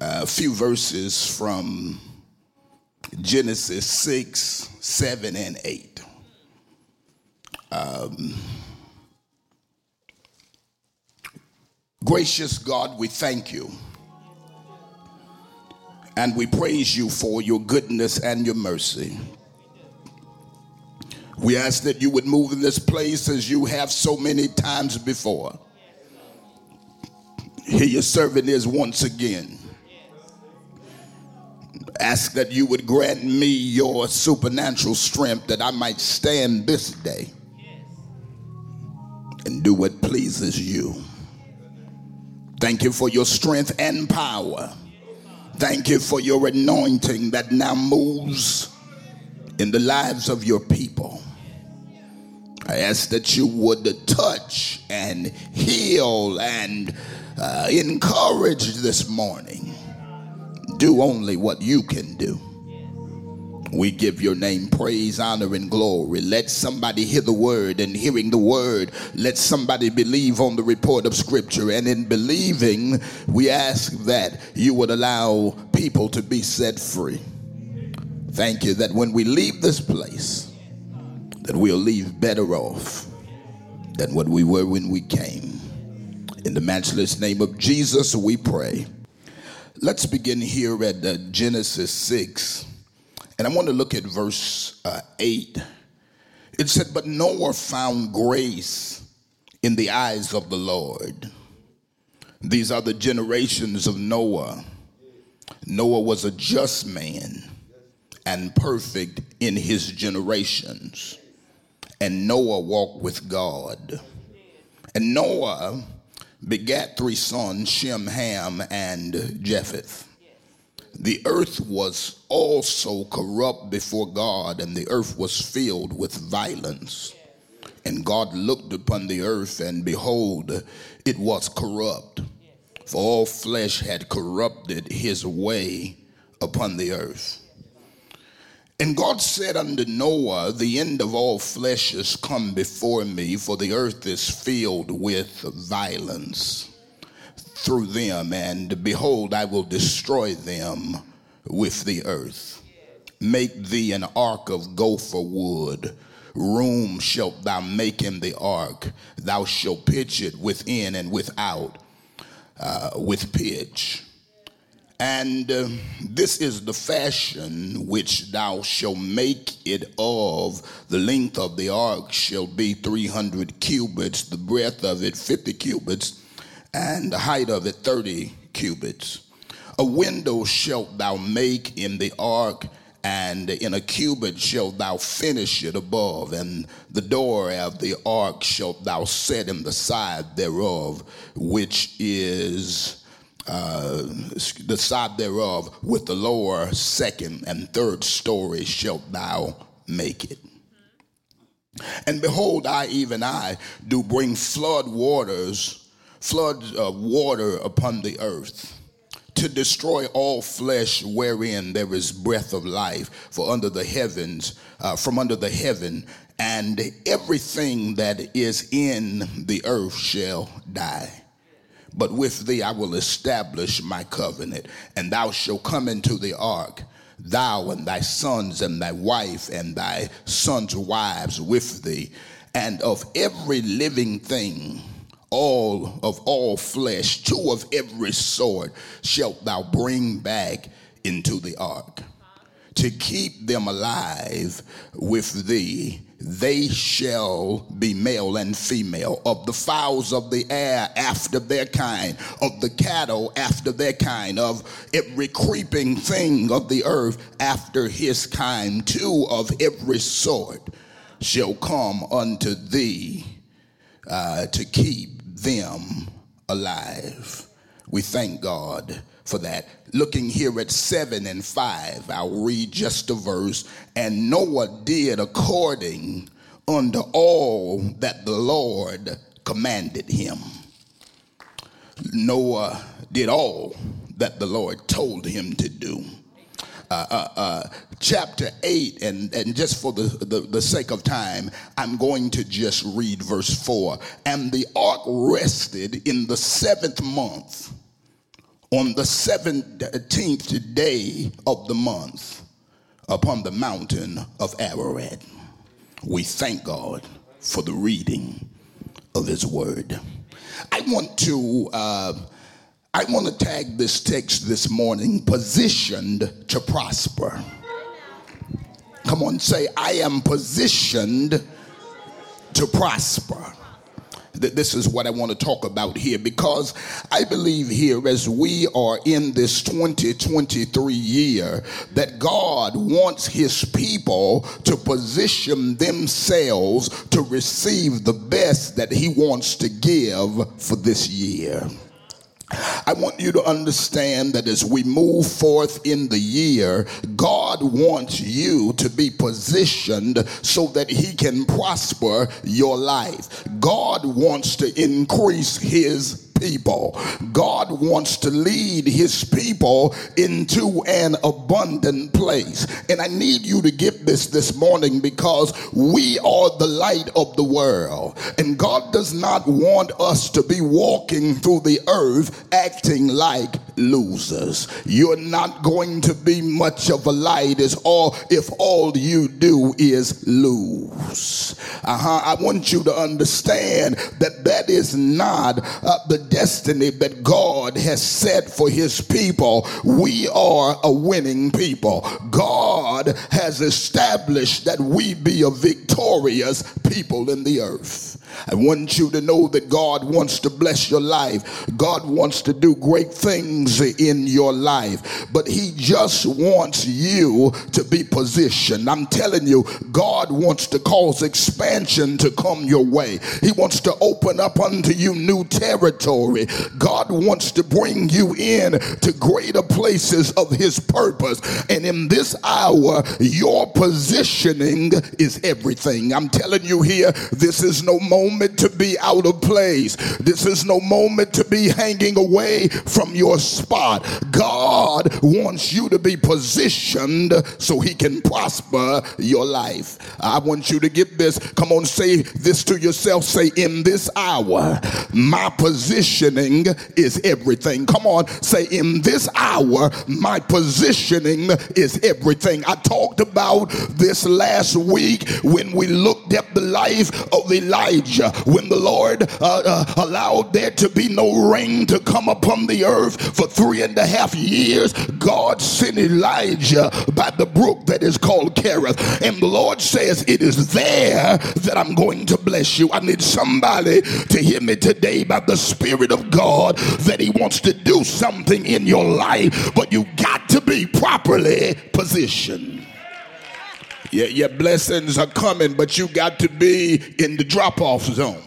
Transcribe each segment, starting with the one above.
a few verses from Genesis 6, 7, and 8. Um, gracious God, we thank you. And we praise you for your goodness and your mercy. We ask that you would move in this place as you have so many times before. Here your servant is once again. Ask that you would grant me your supernatural strength that I might stand this day and do what pleases you. Thank you for your strength and power. Thank you for your anointing that now moves in the lives of your people. I ask that you would touch and heal and uh, encourage this morning. Do only what you can do. We give your name praise, honor, and glory. Let somebody hear the word, and hearing the word, let somebody believe on the report of Scripture. And in believing, we ask that you would allow people to be set free. Thank you that when we leave this place, that we'll leave better off than what we were when we came. In the matchless name of Jesus, we pray. Let's begin here at uh, Genesis 6 and I want to look at verse uh, 8. It said, But Noah found grace in the eyes of the Lord. These are the generations of Noah. Noah was a just man and perfect in his generations. And Noah walked with God. And Noah begat three sons, Shem, Ham, and Japheth. The earth was also corrupt before God, and the earth was filled with violence. And God looked upon the earth, and behold, it was corrupt, for all flesh had corrupted his way upon the earth. And God said unto Noah, The end of all flesh is come before me, for the earth is filled with violence through them, and behold, I will destroy them with the earth. Make thee an ark of gopher wood. Room shalt thou make in the ark. Thou shalt pitch it within and without uh, with pitch. And uh, this is the fashion which thou shalt make it of. The length of the ark shall be 300 cubits, the breadth of it 50 cubits and the height of it 30 cubits. A window shalt thou make in the ark, and in a cubit shalt thou finish it above, and the door of the ark shalt thou set in the side thereof, which is uh, the side thereof with the lower, second, and third story shalt thou make it. And behold, I, even I, do bring flood waters flood of water upon the earth to destroy all flesh wherein there is breath of life for under the heavens uh, from under the heaven and everything that is in the earth shall die but with thee i will establish my covenant and thou shalt come into the ark thou and thy sons and thy wife and thy sons wives with thee and of every living thing all of all flesh, two of every sort, shalt thou bring back into the ark. To keep them alive with thee, they shall be male and female, of the fowls of the air after their kind, of the cattle after their kind, of every creeping thing of the earth after his kind, two of every sort shall come unto thee uh, to keep them alive. We thank God for that. Looking here at 7 and 5, I'll read just a verse. And Noah did according unto all that the Lord commanded him. Noah did all that the Lord told him to do. Uh, uh, uh, chapter 8, and, and just for the, the, the sake of time, I'm going to just read verse 4. And the ark rested in the seventh month on the 17th day of the month upon the mountain of Ararat. We thank God for the reading of his word. I want to uh, I want to tag this text this morning positioned to prosper. Come on, say, I am positioned to prosper. This is what I want to talk about here because I believe here as we are in this 2023 year that God wants his people to position themselves to receive the best that he wants to give for this year. I want you to understand that as we move forth in the year, God wants you to be positioned so that He can prosper your life. God wants to increase His people. God wants to lead his people into an abundant place. And I need you to get this this morning because we are the light of the world. And God does not want us to be walking through the earth acting like losers. You're not going to be much of a light as all if all you do is lose. Uh-huh. I want you to understand that that is not uh, the destiny that God has set for his people. We are a winning people. God has established that we be a victorious people in the earth. I want you to know that God wants to bless your life. God wants to do great things in your life, but He just wants you to be positioned. I'm telling you, God wants to cause expansion to come your way. He wants to open up unto you new territory. God wants to bring you in to greater places of His purpose. And in this hour, your positioning is everything. I'm telling you here, this is no moment to be out of place. This is no moment to be hanging away from your spot. God wants you to be positioned so he can prosper your life. I want you to get this. Come on, say this to yourself. Say, in this hour, my positioning is everything. Come on, say, in this hour, my positioning is everything. I talked about this last week when we looked at the life of Elijah. When the Lord uh, uh, allowed there to be no rain to come upon the earth for three and a half years. God sent Elijah by the brook that is called Kerith. And the Lord says, It is there that I'm going to bless you. I need somebody to hear me today by the Spirit of God that He wants to do something in your life, but you got to be properly positioned. Yeah, your blessings are coming, but you got to be in the drop off zone.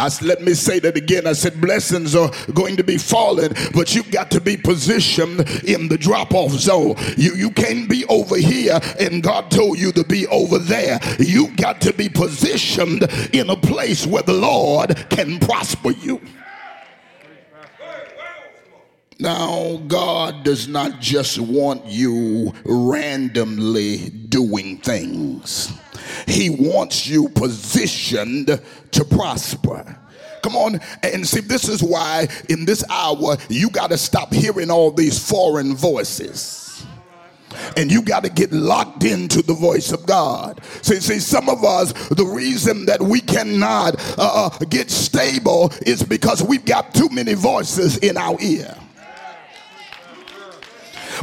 I, let me say that again. I said blessings are going to be falling, but you've got to be positioned in the drop off zone. You, you can't be over here and God told you to be over there. You got to be positioned in a place where the Lord can prosper you. Now, God does not just want you randomly doing things, He wants you positioned to prosper. Come on. And see, this is why in this hour you got to stop hearing all these foreign voices. And you got to get locked into the voice of God. See, see, some of us, the reason that we cannot uh, uh get stable is because we've got too many voices in our ear.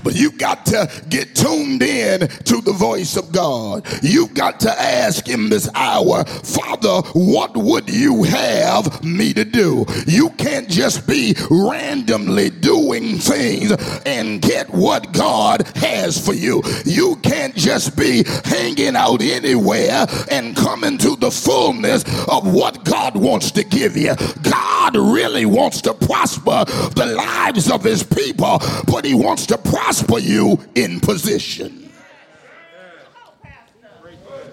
But you got to get tuned in to the voice of God. You got to ask him this hour, Father, what would you have me to do? You can't just be randomly doing things and get what God has for you. You can't just be hanging out anywhere and coming to the fullness of what God wants to give you. God really wants to prosper the lives of his people, but he wants to prosper prosper you in position.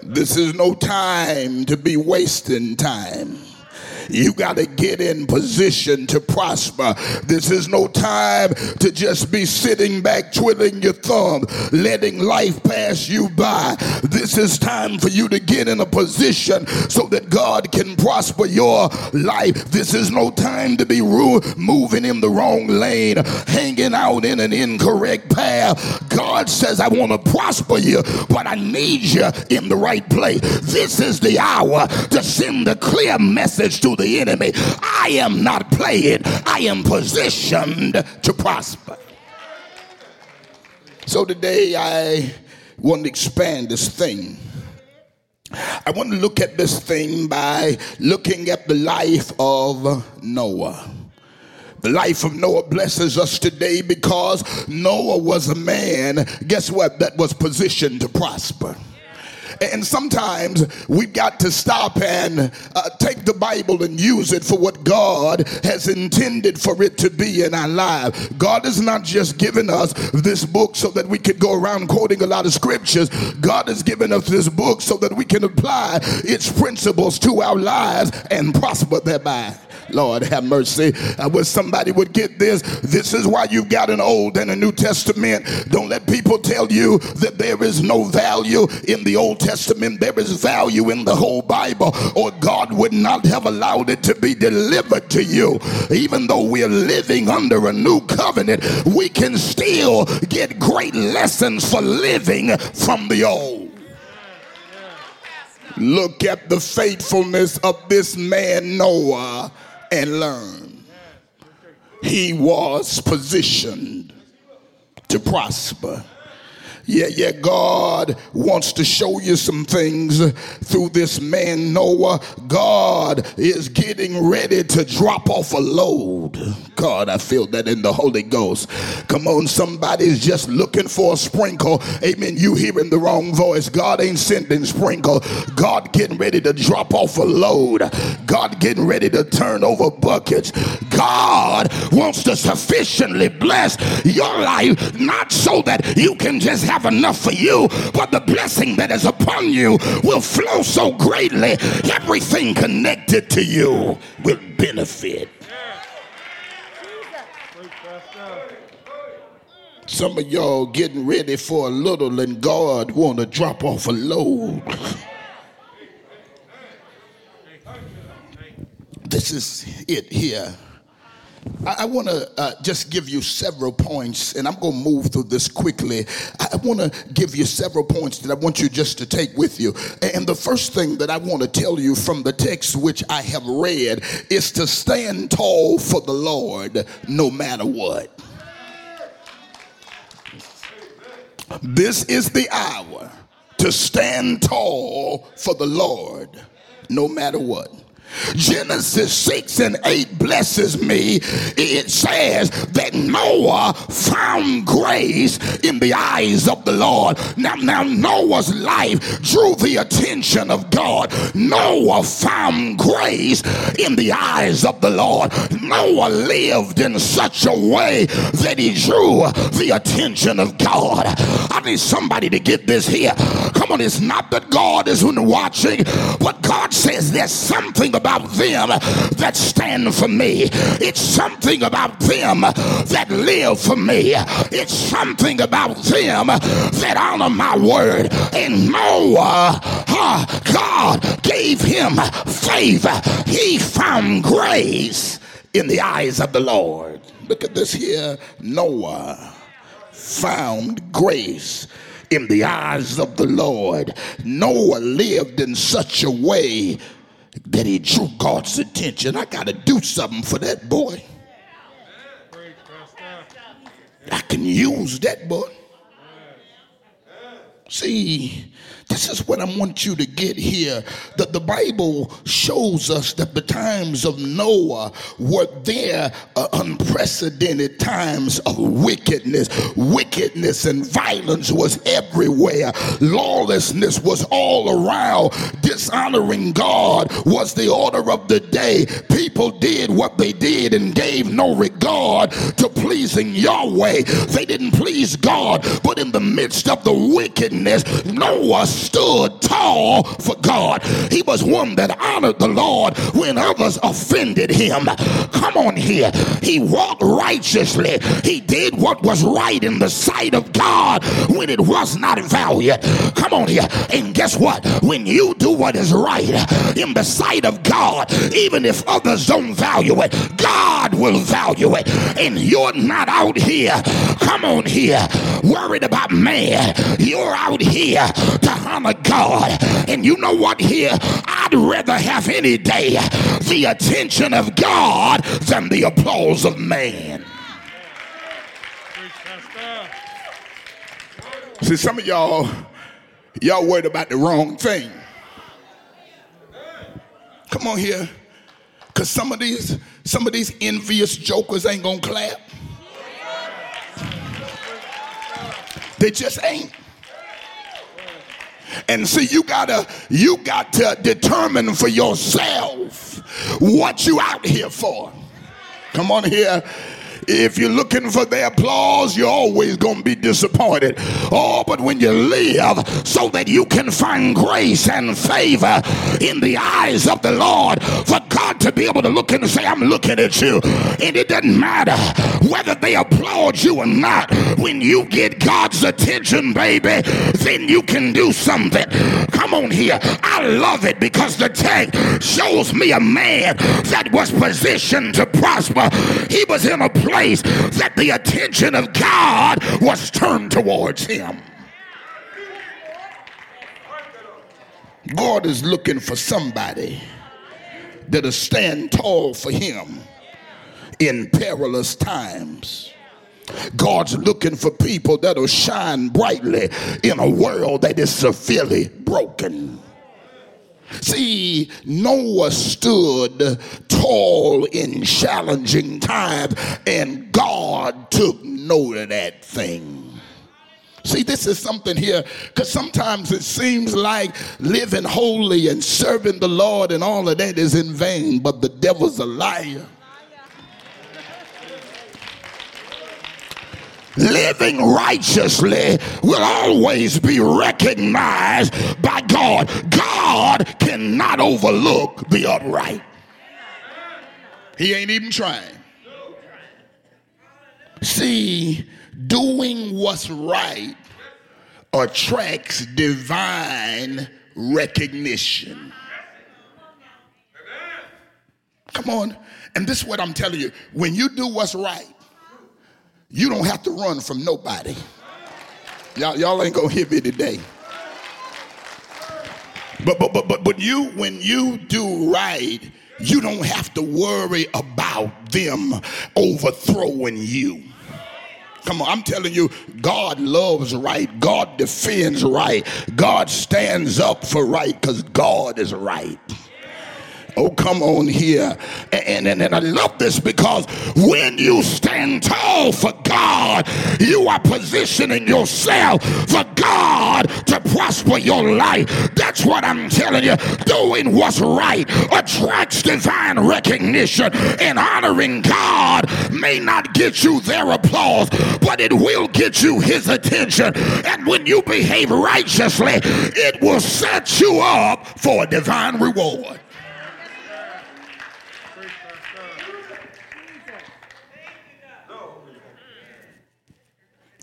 This is no time to be wasting time. You got to get in position to prosper. This is no time to just be sitting back, twiddling your thumb, letting life pass you by. This is time for you to get in a position so that God can prosper your life. This is no time to be moving in the wrong lane, hanging out in an incorrect path. God says, I want to prosper you, but I need you in the right place. This is the hour to send the clear message to the enemy. I am not playing, I am positioned to prosper. So today I want to expand this thing. I want to look at this thing by looking at the life of Noah. The life of Noah blesses us today because Noah was a man, guess what, that was positioned to prosper. And sometimes we've got to stop and uh, take the Bible and use it for what God has intended for it to be in our lives. God has not just given us this book so that we could go around quoting a lot of scriptures. God has given us this book so that we can apply its principles to our lives and prosper thereby. Lord have mercy. I wish somebody would get this. This is why you've got an Old and a New Testament. Don't let people tell you that there is no value in the Old Testament. There is value in the whole Bible, or God would not have allowed it to be delivered to you. Even though we're living under a new covenant, we can still get great lessons for living from the old. Look at the faithfulness of this man Noah and learn. He was positioned to prosper. Yeah, yeah, God wants to show you some things through this man Noah. God is getting ready to drop off a load. God, I feel that in the Holy Ghost. Come on, somebody's just looking for a sprinkle. Amen. You hearing the wrong voice. God ain't sending sprinkle. God getting ready to drop off a load. God getting ready to turn over buckets. God wants to sufficiently bless your life, not so that you can just have have enough for you, but the blessing that is upon you will flow so greatly, everything connected to you will benefit. Some of y'all getting ready for a little and God want to drop off a load. This is it here. I, I want to uh, just give you several points, and I'm going to move through this quickly. I, I want to give you several points that I want you just to take with you. And the first thing that I want to tell you from the text which I have read is to stand tall for the Lord no matter what. This is the hour to stand tall for the Lord no matter what. Genesis 6 and 8 blesses me. It says that Noah found grace in the eyes of the Lord. Now, now Noah's life drew the attention of God. Noah found grace in the eyes of the Lord. Noah lived in such a way that he drew the attention of God. I need somebody to get this here. Come on, it's not that God isn't watching, but God says there's something about about them that stand for me. It's something about them that live for me. It's something about them that honor my word. And Noah, uh, God gave him favor. He found grace in the eyes of the Lord. Look at this here. Noah found grace in the eyes of the Lord. Noah lived in such a way that he drew God's attention. I got to do something for that boy. I can use that boy. See, this is what I want you to get here. That the Bible shows us that the times of Noah were there uh, unprecedented times of wickedness. Wickedness and violence was everywhere. Lawlessness was all around. Dishonoring God was the order of the day. People did what they did and gave no regard to pleasing Yahweh. They didn't please God, but in the midst of the wickedness, Noah stood tall for God. He was one that honored the Lord when others offended him. Come on here. He walked righteously. He did what was right in the sight of God when it was not valued. Come on here. And guess what? When you do what is right in the sight of God, even if others don't value it, God will value it. And you're not out here, come on here, worried about man. You're out here to honor God. And you know what here? I'd rather have any day the attention of God than the applause of man. See, some of y'all, y'all worried about the wrong thing. Come on here. Cause some of these, some of these envious jokers ain't gonna clap. They just ain't. And see, you gotta, you got to determine for yourself what you out here for. Come on here. If you're looking for their applause, you're always going to be disappointed. Oh, but when you live so that you can find grace and favor in the eyes of the Lord, for God to be able to look and say, I'm looking at you. And it doesn't matter whether they applaud you or not. When you get God's attention, baby, then you can do something. Come on here. I love it because the text shows me a man that was positioned to prosper. He was in a place place that the attention of God was turned towards him. God is looking for somebody that'll stand tall for him in perilous times. God's looking for people that'll shine brightly in a world that is severely broken. See, Noah stood tall in challenging times, and God took note of that thing. See, this is something here because sometimes it seems like living holy and serving the Lord and all of that is in vain, but the devil's a liar. Living righteously will always be recognized by God. God cannot overlook the upright. He ain't even trying. See, doing what's right attracts divine recognition. Come on. And this is what I'm telling you. When you do what's right, you don't have to run from nobody. Y'all, y'all ain't gonna hear me today. But but but but but you when you do right, you don't have to worry about them overthrowing you. Come on, I'm telling you, God loves right. God defends right. God stands up for right because God is right. Oh, come on here. And, and, and I love this because when you stand tall for God, you are positioning yourself for God to prosper your life. That's what I'm telling you. Doing what's right attracts divine recognition, and honoring God may not get you their applause, but it will get you his attention. And when you behave righteously, it will set you up for a divine reward.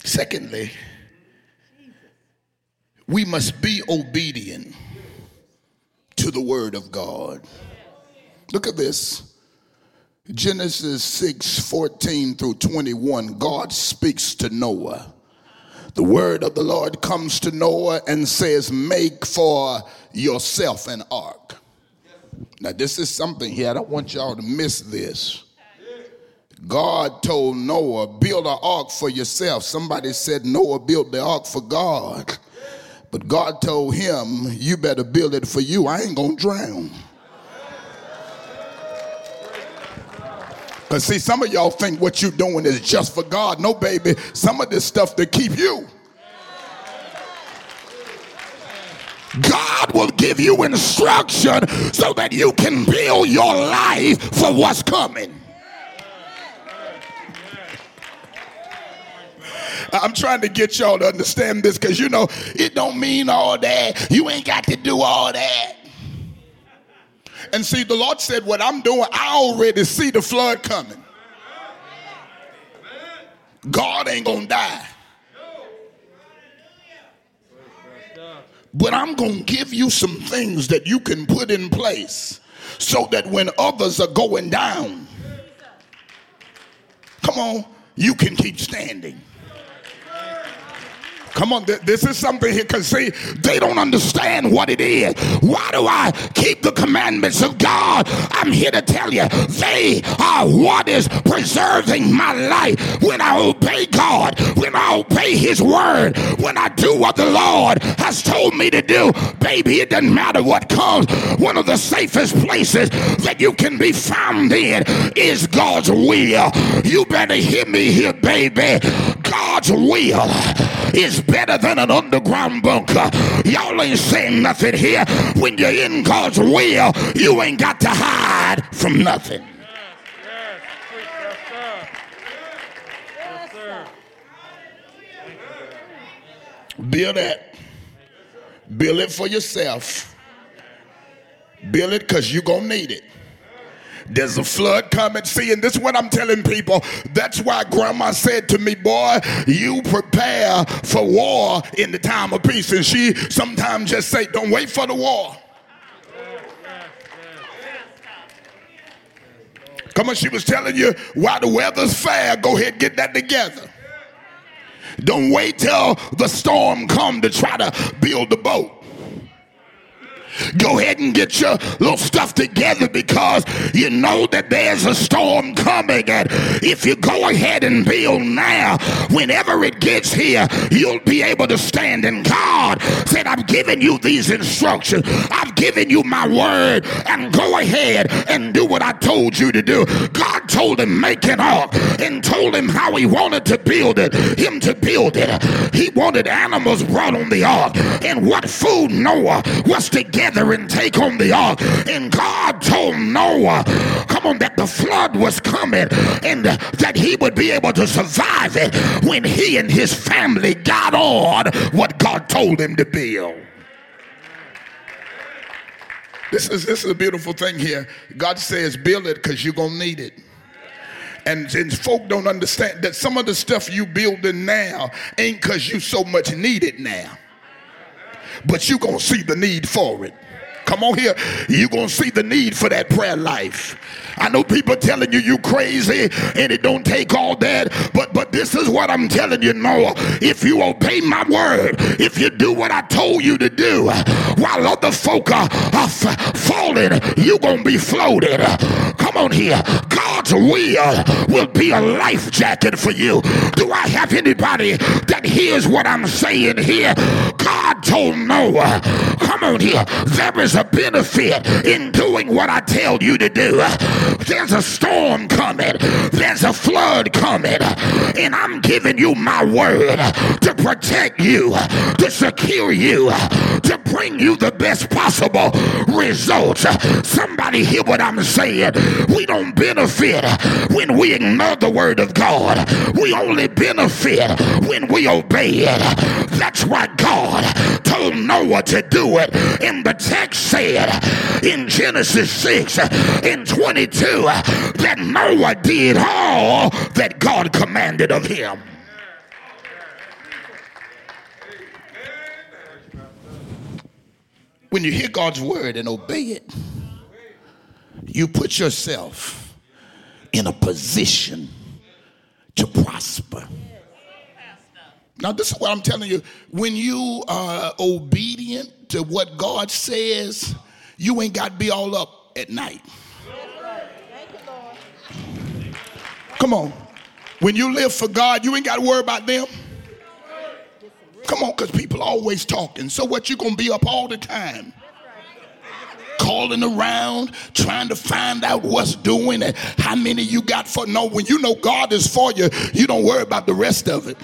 Secondly, we must be obedient to the word of God. Look at this. Genesis 6 14 through 21. God speaks to Noah. The word of the Lord comes to Noah and says, Make for yourself an ark. Now, this is something here. I don't want y'all to miss this. God told Noah, build an ark for yourself. Somebody said Noah built the ark for God. But God told him, you better build it for you. I ain't going to drown. Because see, some of y'all think what you're doing is just for God. No, baby, some of this stuff to keep you. God will give you instruction so that you can build your life for what's coming. I'm trying to get y'all to understand this because you know it don't mean all that. You ain't got to do all that. And see, the Lord said, What I'm doing, I already see the flood coming. God ain't gonna die. But I'm gonna give you some things that you can put in place so that when others are going down, come on, you can keep standing. Come on, this is something here because see, they don't understand what it is. Why do I keep the commandments of God? I'm here to tell you, they are what is preserving my life. When I obey God, when I obey His word, when I do what the Lord has told me to do, baby, it doesn't matter what comes. One of the safest places that you can be found in is God's will. You better hear me here, baby. God's will is better than an underground bunker. Y'all ain't saying nothing here. When you're in God's will, you ain't got to hide from nothing. Build it. Build it for yourself. Build it because you're going to need it. There's a flood coming. See, and this is what I'm telling people. That's why grandma said to me, boy, you prepare for war in the time of peace. And she sometimes just say, don't wait for the war. Come on, she was telling you while the weather's fair, go ahead get that together. Don't wait till the storm come to try to build the boat. Go ahead and get your little stuff together because you know that there's a storm coming. And if you go ahead and build now, whenever it gets here, you'll be able to stand. And God said, I've given you these instructions, I've given you my word, and go ahead and do what I told you to do. God told him, make an ark, and told him how he wanted to build it, him to build it. He wanted animals brought on the ark, and what food Noah was to get and take on the ark. And God told Noah, come on, that the flood was coming and that he would be able to survive it when he and his family got on what God told him to build. This is this is a beautiful thing here. God says, build it because you're gonna need it. And, and folk don't understand that some of the stuff you building now ain't because you so much need it now but you're going to see the need for it. Come on here. You're going to see the need for that prayer life. I know people telling you you crazy and it don't take all that, but but this is what I'm telling you, Noah. If you obey my word, if you do what I told you to do, while other folk are, are falling, you gonna be floated. Come on here. Will uh, will be a life jacket for you. Do I have anybody that hears what I'm saying here? God told Noah, come on here. There is a benefit in doing what I tell you to do. There's a storm coming. There's a flood coming. And I'm giving you my word to protect you, to secure you, to bring you the best possible results. Somebody hear what I'm saying. We don't benefit when we ignore the word of God. We only benefit when we obey it. That's why God told Noah to do it. And the text said in Genesis 6 in 22 that Noah did all that God commanded of him. When you hear God's word and obey it, you put yourself in a position to prosper. Now, this is what I'm telling you. When you are obedient to what God says, you ain't got to be all up at night. Come on. When you live for God, you ain't got to worry about them. Come on, because people always talking. So what you gonna be up all the time? Calling around, trying to find out what's doing and how many you got for no. When you know God is for you, you don't worry about the rest of it.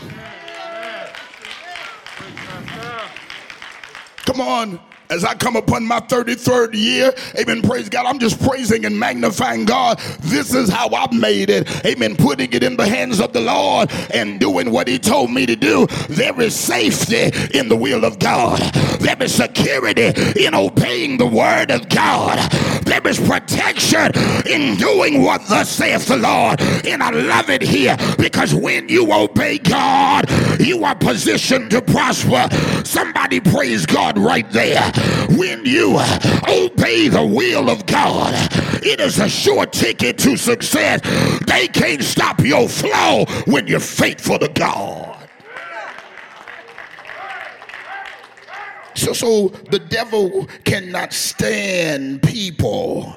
Come on. As I come upon my 33rd year, amen, praise God, I'm just praising and magnifying God. This is how I made it, amen, putting it in the hands of the Lord and doing what He told me to do. There is safety in the will of God, there is security in obeying the word of God, there is protection in doing what thus saith the Lord. And I love it here because when you obey God, you are positioned to prosper. Somebody praise God right there. When you obey the will of God, it is a sure ticket to success. They can't stop your flow when you're faithful to God. So, so the devil cannot stand people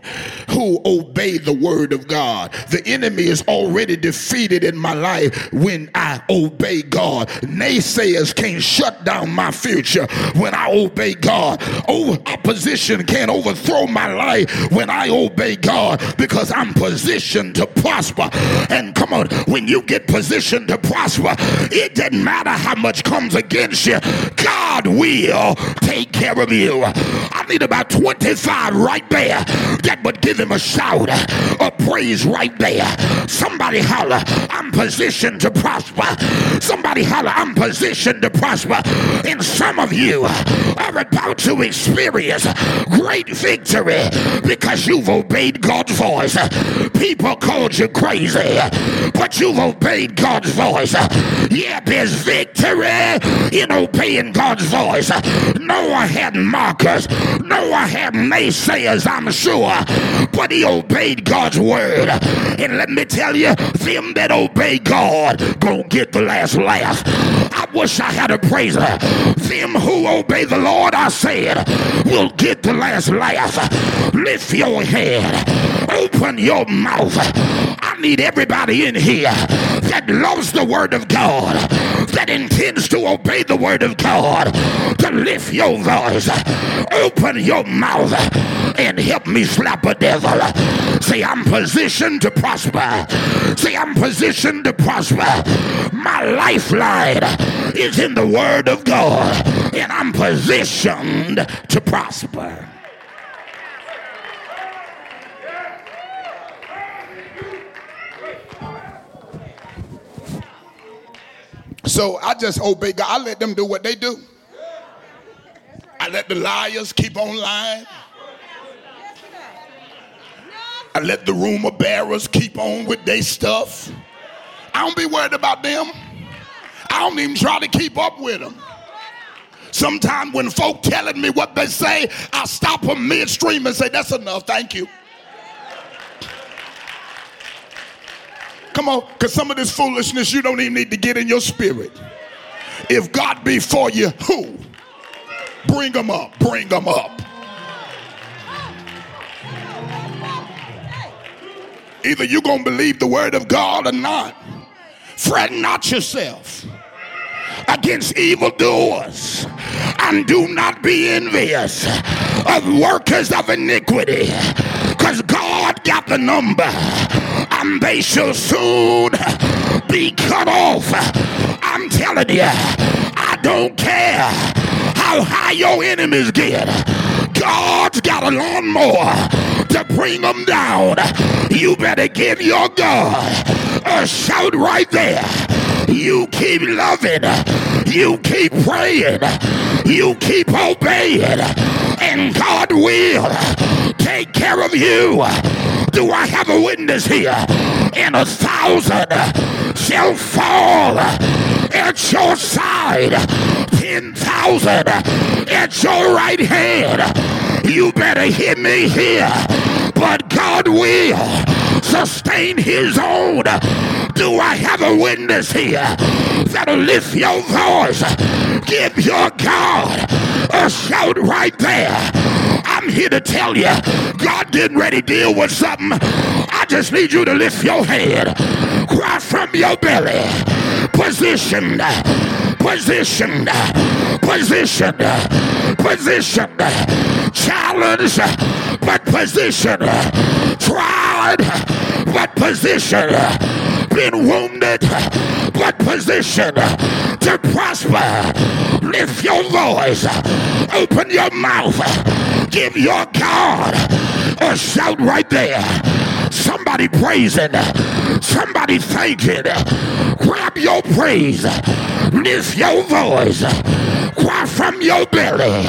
who obey the word of God. The enemy is already defeated in my life when I obey God. Naysayers can't shut down my future when I obey God. Oh, opposition can't overthrow my life when I obey God because I'm positioned to prosper. And come on, when you get positioned to prosper, it doesn't matter how much comes against you, God will take care of you. I need about 25 right there that would give him a shout of praise right there. Somebody holler, I'm positioned to prosper. Somebody holler, I'm positioned to prosper. And some of you are about to experience great victory because you've obeyed God's voice. People called you crazy, but you've obeyed God's voice. Yeah, there's victory in obeying God's voice. Noah had mockers, Noah had naysayers, I'm sure, but he obeyed God's word. And let me tell you, them that obey God gonna get the last laugh. I wish I had a praiser. Them who obey the Lord, I said, will get the last laugh. Lift your head, open your mouth. I need everybody in here that loves the word of God, that intends to obey the word of God, to lift your voice, open your mouth, and help me slap a devil. Say, I'm positioned to prosper. Say, I'm positioned to prosper. My lifeline is in the word of God, and I'm positioned to prosper. So I just obey God. I let them do what they do. I let the liars keep on lying. I let the rumor bearers keep on with their stuff. I don't be worried about them. I don't even try to keep up with them. Sometimes when folk telling me what they say, I stop them midstream and say, that's enough, thank you. Come on, because some of this foolishness you don't even need to get in your spirit. If God be for you, who? Bring them up, bring them up. Either you're going to believe the word of God or not. Fret not yourself against evildoers and do not be envious of workers of iniquity because God got the number they shall soon be cut off. I'm telling you, I don't care how high your enemies get. God's got a lawnmower to bring them down. You better give your God a shout right there. You keep loving, you keep praying, you keep obeying, and God will take care of you. Do I have a witness here? And a thousand shall fall at your side, ten thousand at your right hand. You better hear me here, but God will sustain his own. Do I have a witness here that'll lift your voice? Give your God a shout right there. I'm here to tell you, God didn't ready deal with something. I just need you to lift your head, cry from your belly, positioned, positioned, positioned, positioned, challenged, but positioned, tried, but positioned, been wounded, but positioned to prosper. Lift your voice, open your mouth, give your God a shout right there. Somebody praising, somebody thanking. Grab your praise, lift your voice, cry from your belly.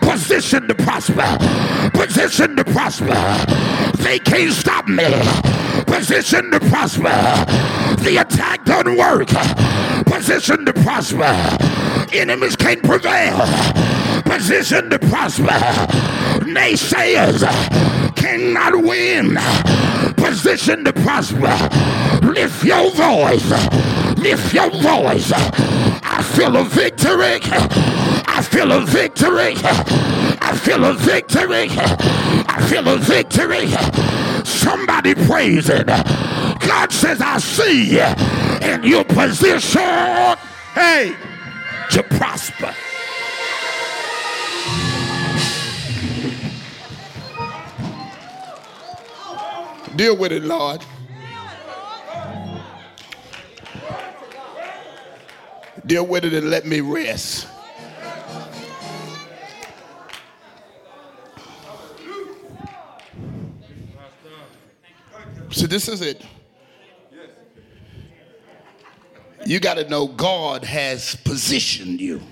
Position to prosper, position to prosper. They can't stop me. Position to prosper. The attack don't work. Position to prosper. Enemies can't prevail. Position to prosper. Naysayers cannot win. Position to prosper. Lift your voice. Lift your voice. I feel a victory. I feel a victory. I feel a victory. I feel a victory. Somebody praise it. God says, I see you in your position. Hey, to prosper. Deal with it, Lord. Deal with it and let me rest. So this is it. You got to know God has positioned you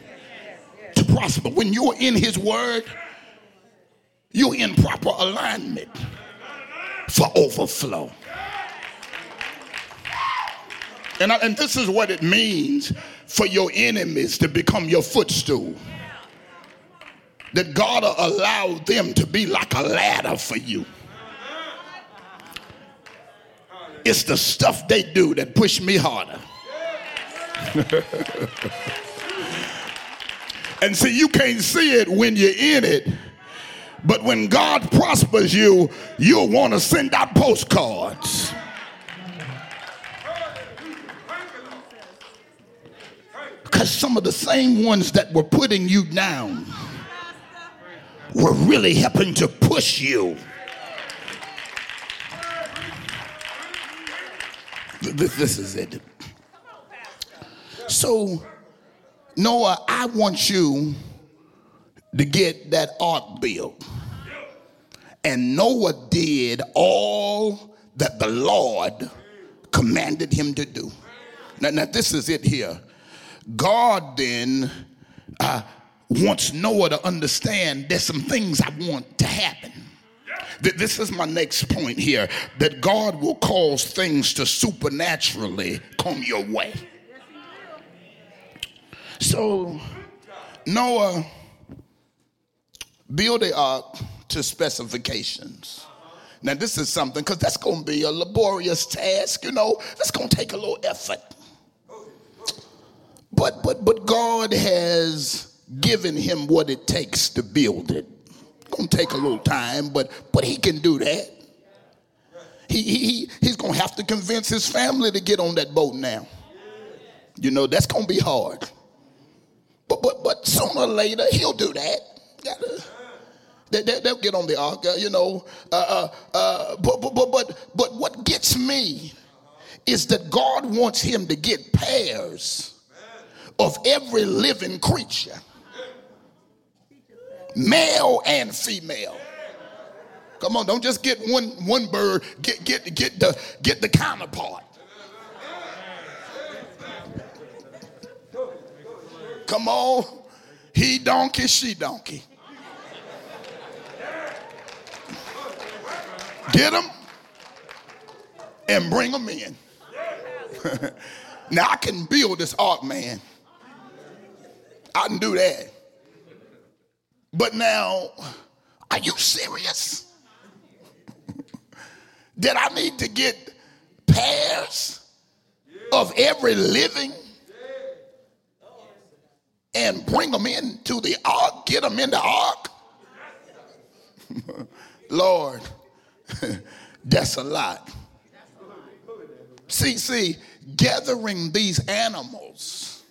to prosper. When you're in His Word, you're in proper alignment for overflow. And, I, and this is what it means for your enemies to become your footstool. That God will allow them to be like a ladder for you. It's the stuff they do that push me harder. and see, you can't see it when you're in it. But when God prospers you, you'll want to send out postcards. Because some of the same ones that were putting you down were really helping to push you. This, this is it. So, Noah, I want you to get that ark built. And Noah did all that the Lord commanded him to do. Now, now this is it here. God then uh, wants Noah to understand there's some things I want to happen. This is my next point here that God will cause things to supernaturally come your way. So, Noah built the ark to specifications. Now, this is something because that's going to be a laborious task, you know, that's going to take a little effort. But, but, but God has given him what it takes to build it It's gonna take a little time, but but he can do that. He, he he's gonna have to convince his family to get on that boat now. You know that's gonna be hard. But but but sooner or later he'll do that. Gotta, they, they, will get on the ark, uh, you know. Uh, uh, uh, but, but but but but what gets me is that God wants him to get pairs of every living creature male and female. Come on, don't just get one one bird. Get get get the get the counterpart. Come on, he donkey, she donkey. Get them and bring them in. now I can build this ark, man. I can do that. But now, are you serious? That I need to get pairs of every living and bring them into the ark, get them in the ark? Lord, that's a lot. See, see, gathering these animals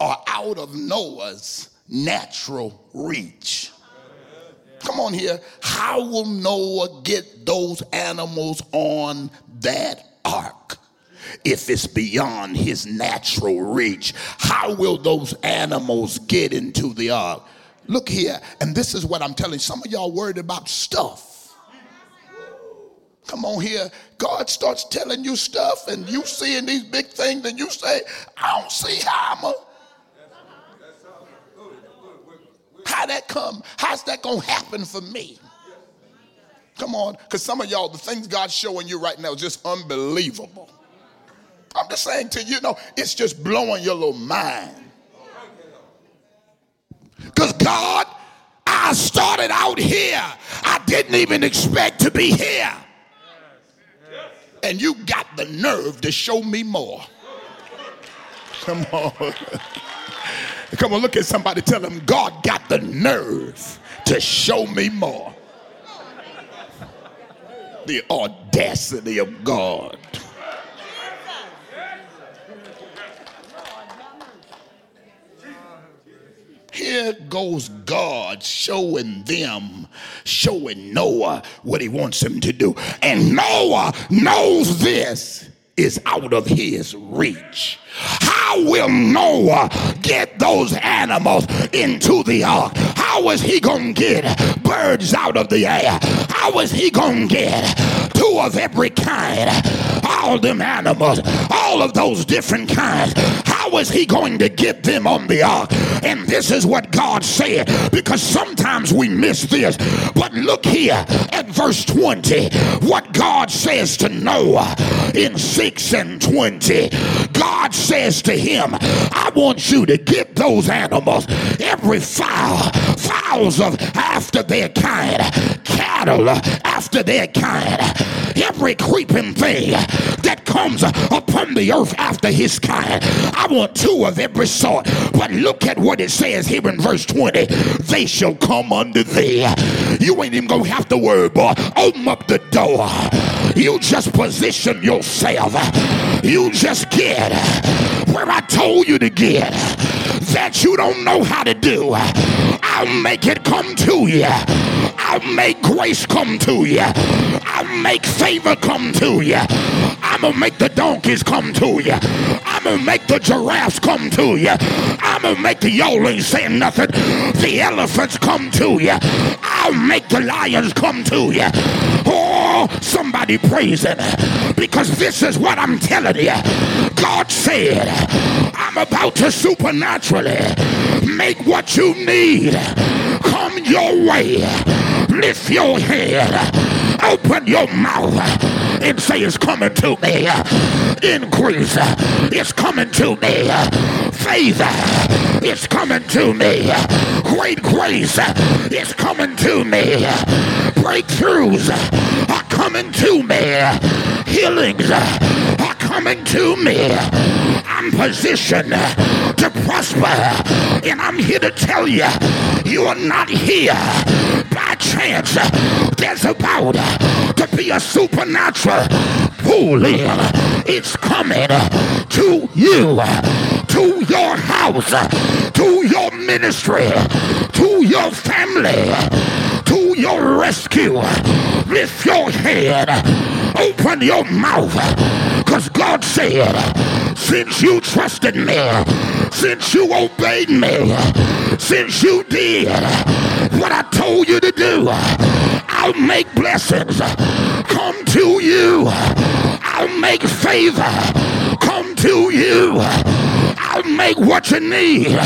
are out of Noah's natural reach. Come on here. How will Noah get those animals on that ark? if it's beyond his natural reach? How will those animals get into the ark? Look here, and this is what I'm telling. Some of y'all worried about stuff. Come on here. God starts telling you stuff, and you seeing these big things, and you say, I don't see how I'm a. How that come? How's that gonna happen for me? Come on, because some of y'all, the things God's showing you right now is just unbelievable. I'm just saying to you, know, it's just blowing your little mind. Because God, I started out here. I didn't even expect to be here. And you got the nerve to show me more. Come on. Come on, look at somebody, tell them, God got the nerve to show me more. The audacity of God. Here goes God showing them, showing Noah what he wants him to do. And Noah knows this is out of his reach. How will Noah get those animals into the ark? How is he going to get birds out of the air? How is he going to get two of every kind? All them animals, all of those different kinds. Is he going to get them on the ark? And this is what God said because sometimes we miss this. But look here at verse 20. What God says to Noah in 6 and 20. God says to him, I want you to get those animals, every fowl, fowls of after their kind, cattle after their kind, every creeping thing that comes upon the earth after his kind. I want two of every sort. But look at what it says here in verse 20. They shall come unto thee. You ain't even gonna have to worry, boy. Open up the door. You just position yourself. You just get where I told you to get that you don't know how to do. I'll make it come to you. I'll make grace come to you. I'll make favor come to you. I'm gonna make the donkeys come to you. I'm gonna make the giraffes come to you. I'm gonna make the y'all ain't saying nothing. The elephants come to you. I'll make the lions come to you. Oh, somebody praise because this is what I'm telling you. God said, I'm about to supernaturally make what you need come your way. Lift your head, open your mouth, and say, It's coming to me. Increase, it's coming to me. Favor, it's coming to me. Great grace, it's coming to me. Breakthroughs are coming to me. Healings are coming to me. I'm positioned to prosper. And I'm here to tell you, you are not here chance. There's about to be a supernatural pulling. It's coming to you, to your house, to your ministry, to your family, to your rescue. Lift your head, open your mouth, because God said, since you trusted me, since you obeyed me, since you did what I told you to do, I'll make blessings come to you. I'll make favor come to you. I'll make what you need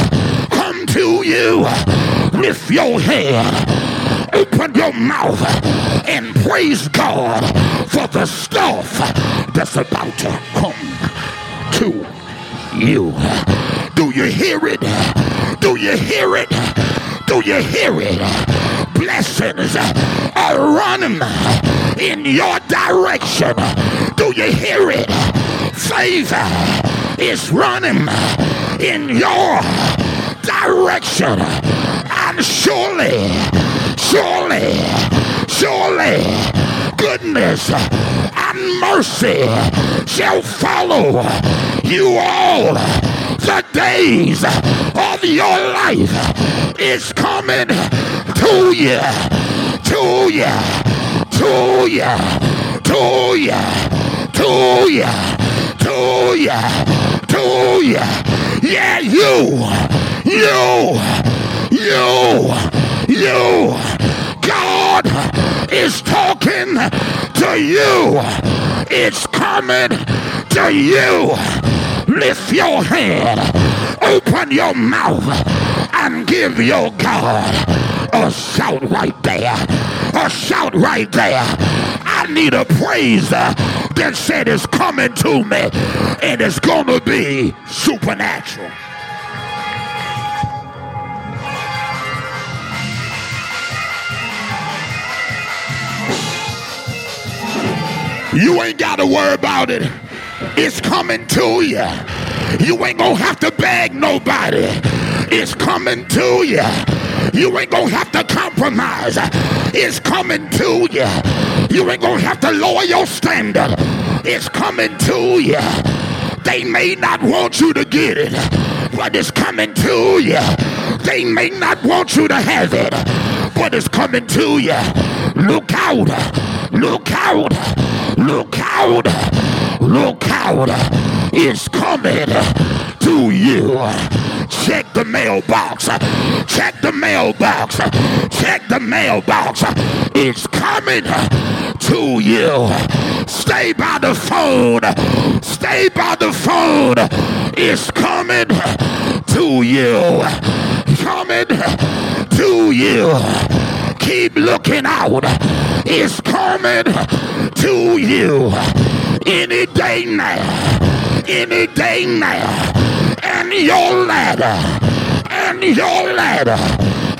come to you. Lift your hand, open your mouth, and praise God for the stuff that's about to come to you. Do you hear it? Do you hear it? Do you hear it? Blessings are running in your direction. Do you hear it? Favor is running in your direction. And surely, surely, surely, goodness and mercy shall follow you all the days of your life. It's coming to you, to you, to you, to you, to you, to you, to you. Yeah, you, you, you, you. God is talking to you. It's coming to you. Lift your head, open your mouth, and give your God a shout right there. A shout right there. I need a praise that said it's coming to me and it's going to be supernatural. You ain't got to worry about it. It's coming to you. You ain't gonna have to beg nobody. It's coming to you. You ain't gonna have to compromise. It's coming to you. You ain't gonna have to lower your standard. It's coming to you. They may not want you to get it, but it's coming to you. They may not want you to have it, but it's coming to you. Look out! Look out! Look out! Look out! It's coming to you. Check the mailbox. Check the mailbox. Check the mailbox. It's coming to you. Stay by the phone. Stay by the phone. It's coming to you. Coming to you. Keep looking out. It's coming to you any day now. Any day now. And your latter. And your latter.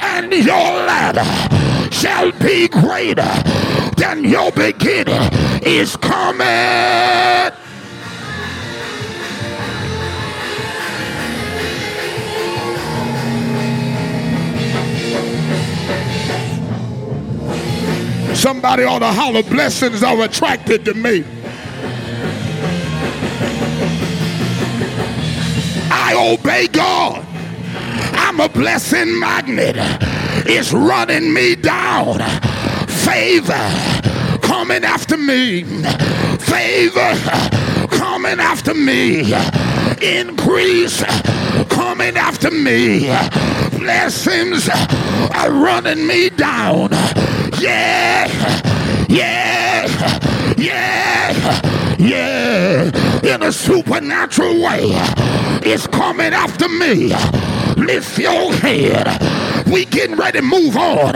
And your latter shall be greater than your beginning is coming. Somebody ought to holler, blessings are attracted to me. I obey God. I'm a blessing magnet. It's running me down. Favor coming after me. Favor coming after me. Increase coming after me. Blessings are running me down. Yeah, yeah, yeah, yeah. In a supernatural way, it's coming after me. Lift your head. We getting ready to move on.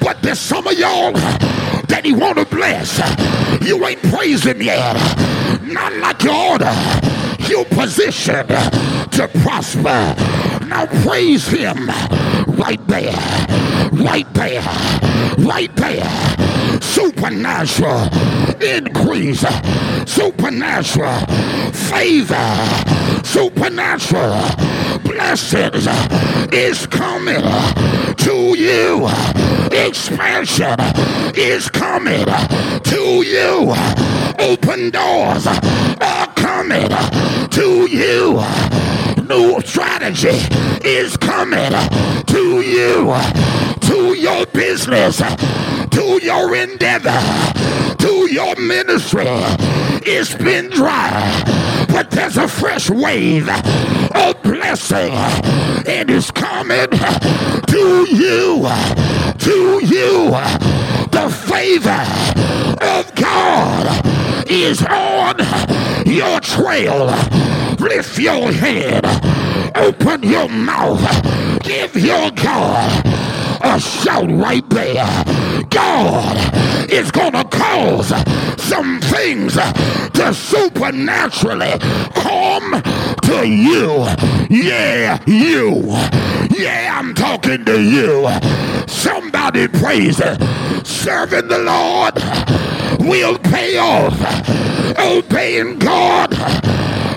But there's some of y'all that he want to bless. You ain't praising yet. Not like you order. You're positioned to prosper. Now praise him right there, right there, right there. Supernatural increase, supernatural favor, supernatural blessings is coming to you. Expansion is coming to you. Open doors are coming to you new strategy is coming to you, to your business, to your endeavor, to your ministry. It's been dry, but there's a fresh wave of blessing, and it's coming to you, to you. The favor of God is on your trail lift your head, open your mouth, give your God a shout right there. God is going to cause some things to supernaturally come to you. Yeah, you. Yeah, I'm talking to you. Somebody praise. Serving the Lord will pay off. Obeying God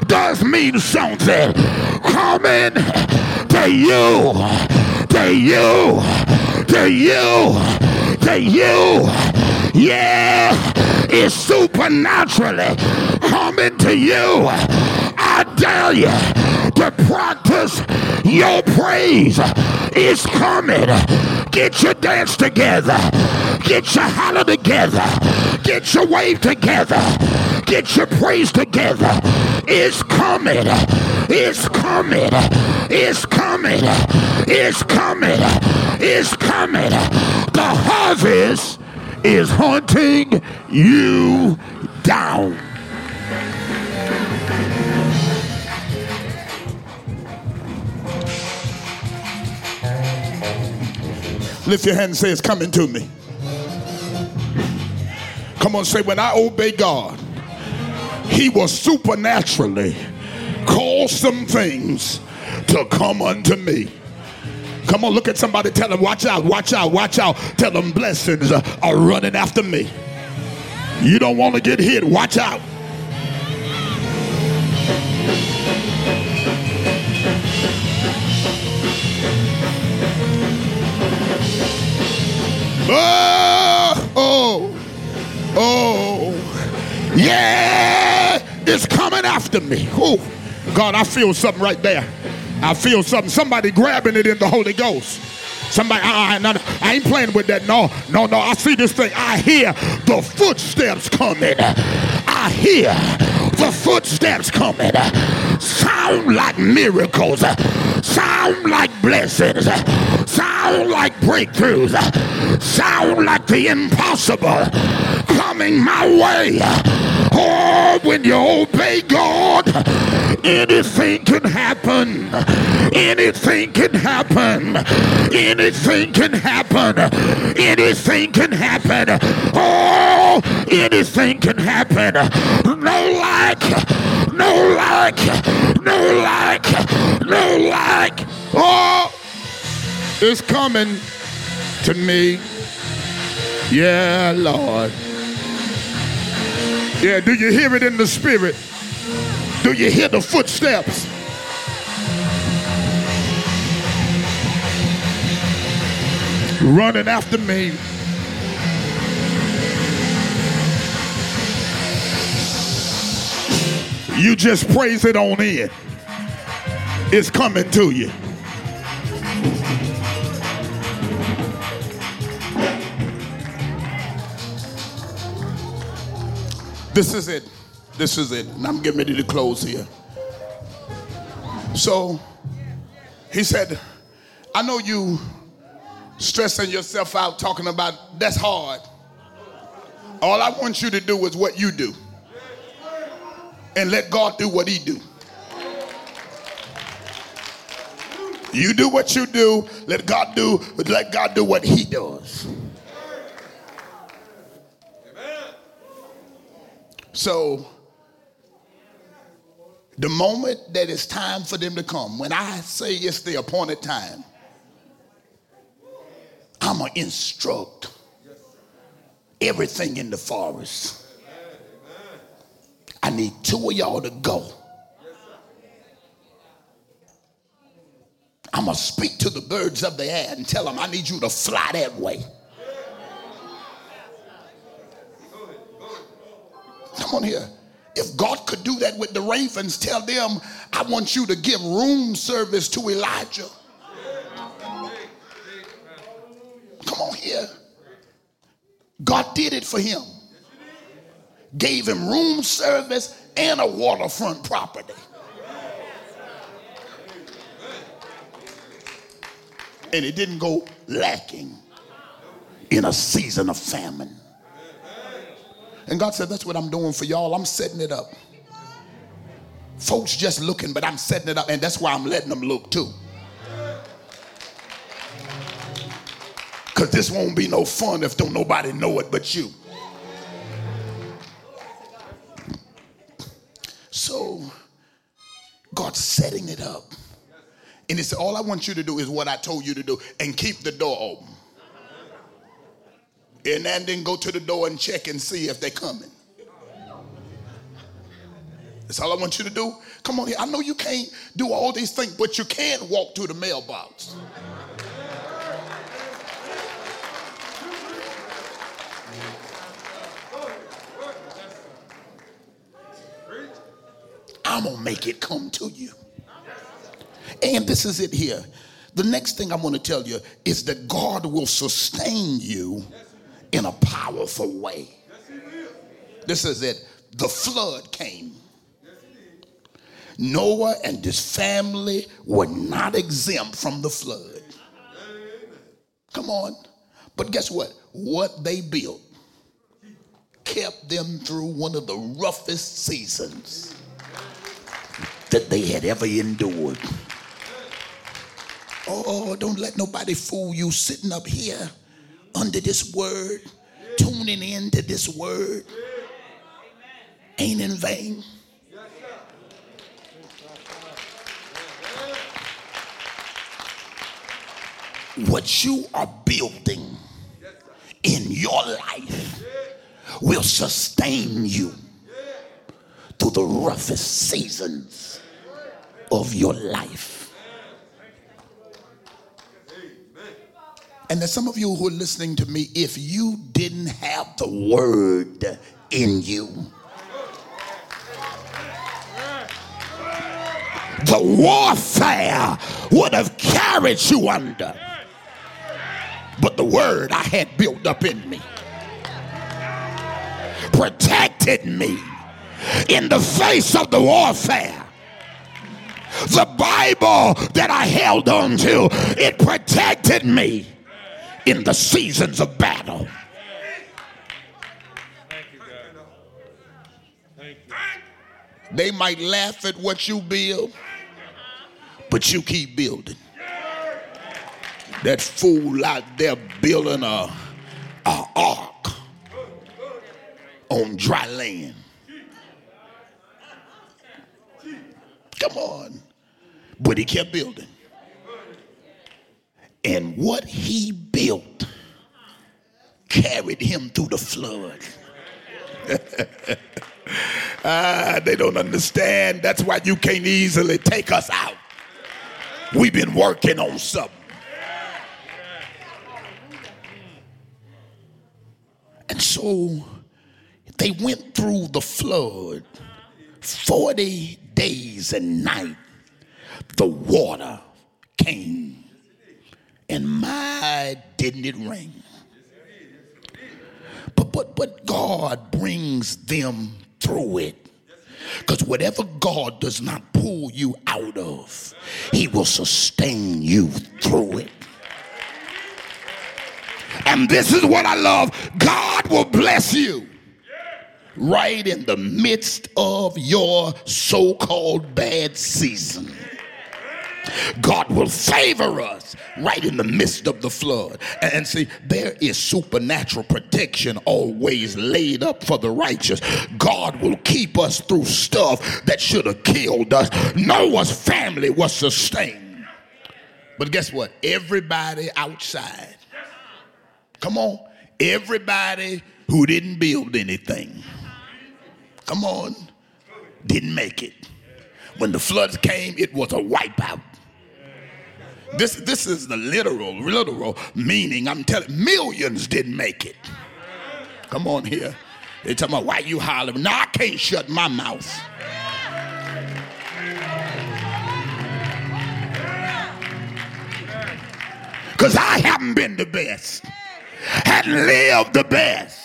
does mean something. Coming to you, to you, to you, to you. Yeah, it's supernaturally coming to you. I dare you to practice your praise. It's coming. Get your dance together. Get your holler together. Get your wave together. Get your praise together. It's coming. It's coming. It's coming. It's coming. It's coming. The harvest is hunting you down. Lift your hand and say, It's coming to me. Come on, say, When I obey God, He will supernaturally cause some things to come unto me. Come on, look at somebody, tell them, watch out, watch out, watch out. Tell them blessings are running after me. You don't want to get hit, watch out. Ah, oh, oh, oh, yeah, it's coming after me. Oh, God, I feel something right there. I feel something. Somebody grabbing it in the Holy Ghost. Somebody, I, I, I, ain't playing with that. No, no, no. I see this thing. I hear the footsteps coming. I hear the footsteps coming. Sound like miracles. Sound like blessings. Sound like breakthroughs. Sound like the impossible coming my way. Oh, when you obey God, anything can happen. Anything can happen. Anything can happen. Anything can happen. Oh, anything can happen. No lack. No lack. No lack. No lack. Oh, it's coming to me. Yeah, Lord. Yeah, do you hear it in the spirit? Do you hear the footsteps? Running after me. You just praise it on in. It's coming to you. This is it. This is it. And I'm getting ready to close here. So he said, I know you stressing yourself out talking about that's hard. All I want you to do is what you do. And let God do what he do. You do what you do, let God do, let God do what he does. So, the moment that it's time for them to come, when I say it's the appointed time, I'm going to instruct everything in the forest. I need two of y'all to go. I'm going to speak to the birds of the air and tell them I need you to fly that way. Come on here. If God could do that with the ravens, tell them, I want you to give room service to Elijah. Come on here. God did it for him. Gave him room service and a waterfront property. And it didn't go lacking in a season of famine. And God said, That's what I'm doing for y'all. I'm setting it up. Folks just looking, but I'm setting it up, and that's why I'm letting them look too. Because this won't be no fun if don't nobody know it but you. So God's setting it up. And he said, All I want you to do is what I told you to do and keep the door open and then go to the door and check and see if they're coming. That's all I want you to do. Come on here. I know you can't do all these things, but you can walk to the mailbox. I'm going to make it come to you. And this is it here. The next thing I'm going to tell you is that God will sustain you in a powerful way. This is it. The flood came. Noah and his family were not exempt from the flood. Come on. But guess what? What they built kept them through one of the roughest seasons that they had ever endured. Oh, don't let nobody fool you sitting up here under this word, tuning into this word. Ain't in vain. What you are building in your life will sustain you through the roughest seasons of your life. And there's some of you who are listening to me, if you didn't have the word in you, the warfare would have carried you under. But the word I had built up in me protected me in the face of the warfare. The Bible that I held on to, it protected me in the seasons of battle. They might laugh at what you build, but you keep building. That fool out there building a, a ark on dry land. Come on. But he kept building. And what he built carried him through the flood. ah, they don't understand. That's why you can't easily take us out. We've been working on something. And so they went through the flood 40 days and night. The water came and my didn't it ring. But but but God brings them through it. Because whatever God does not pull you out of, He will sustain you through it. And this is what I love God will bless you right in the midst of your so called bad season. God will favor us right in the midst of the flood. And see, there is supernatural protection always laid up for the righteous. God will keep us through stuff that should have killed us. Noah's family was sustained. But guess what? Everybody outside, come on, everybody who didn't build anything, come on, didn't make it. When the floods came, it was a wipeout. This, this is the literal, literal meaning. I'm telling millions didn't make it. Come on here. They tell me why you hollering. No, I can't shut my mouth. Because I haven't been the best, hadn't lived the best.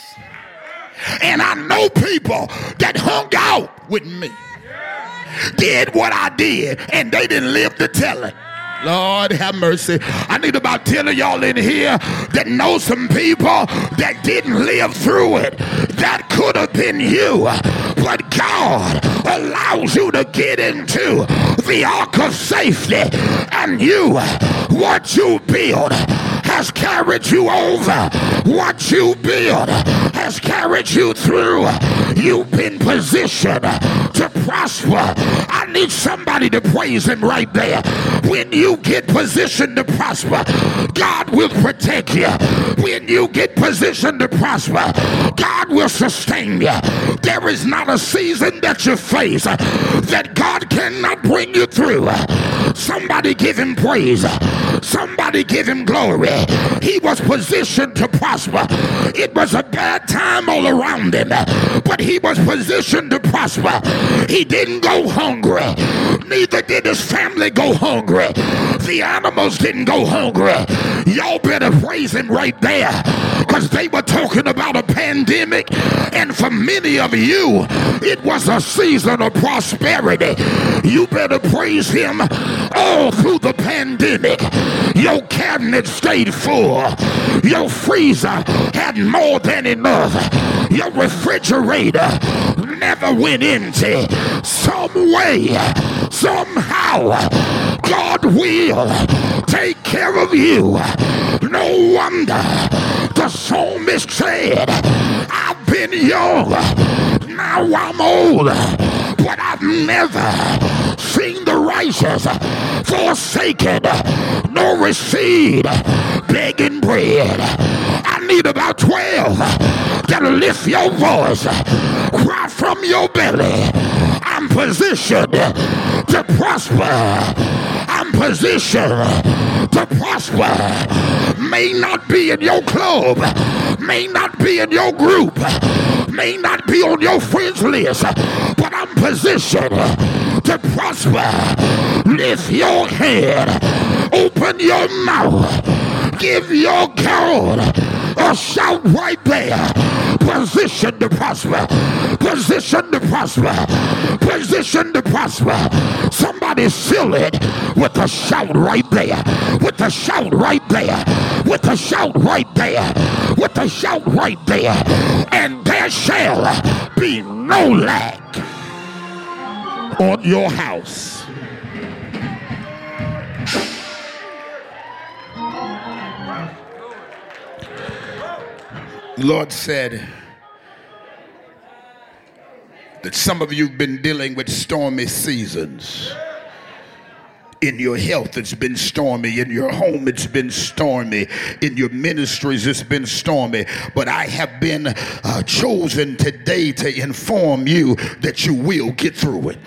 And I know people that hung out with me, did what I did, and they didn't live to tell it. Lord have mercy. I need about 10 of y'all in here that know some people that didn't live through it. That could have been you. But God allows you to get into the ark of safety. And you, what you build, has carried you over. What you build has carried you through. You've been positioned to prosper. I need somebody to praise him right there. When you get positioned to prosper, God will protect you. When you get positioned to prosper, God will sustain you. There is not a season that you face that God cannot bring you through. Somebody give him praise. Somebody give him glory. He was positioned to prosper. It was a bad time all around him, but he was positioned to prosper. He didn't go hungry, neither did his family go hungry. The animals didn't go hungry. Y'all better praise him right there because they were talking about a pandemic. And for many of you, it was a season of prosperity. You better praise him all through the pandemic. Your cabinet stayed full. Your freezer had more than enough. Your refrigerator never went empty. Some way, somehow, God will take care of you. No wonder the psalmist said, I've been young, now I'm old, but I've never seen the righteous forsaken, nor receive begging bread. I need about 12 that'll lift your voice, cry from your belly. I'm positioned to prosper. I'm positioned to prosper. May not be in your club, may not be in your group, may not be on your friends list, but I'm positioned to prosper. Lift your head, open your mouth, give your God a shout right there. Position to prosper, position to prosper, position to prosper. Somebody seal it with a shout right there, with a shout right there, with a shout right there, with a shout right there, and there shall be no lack on your house. Lord said that some of you have been dealing with stormy seasons. In your health, it's been stormy. In your home, it's been stormy. In your ministries, it's been stormy. But I have been uh, chosen today to inform you that you will get through it.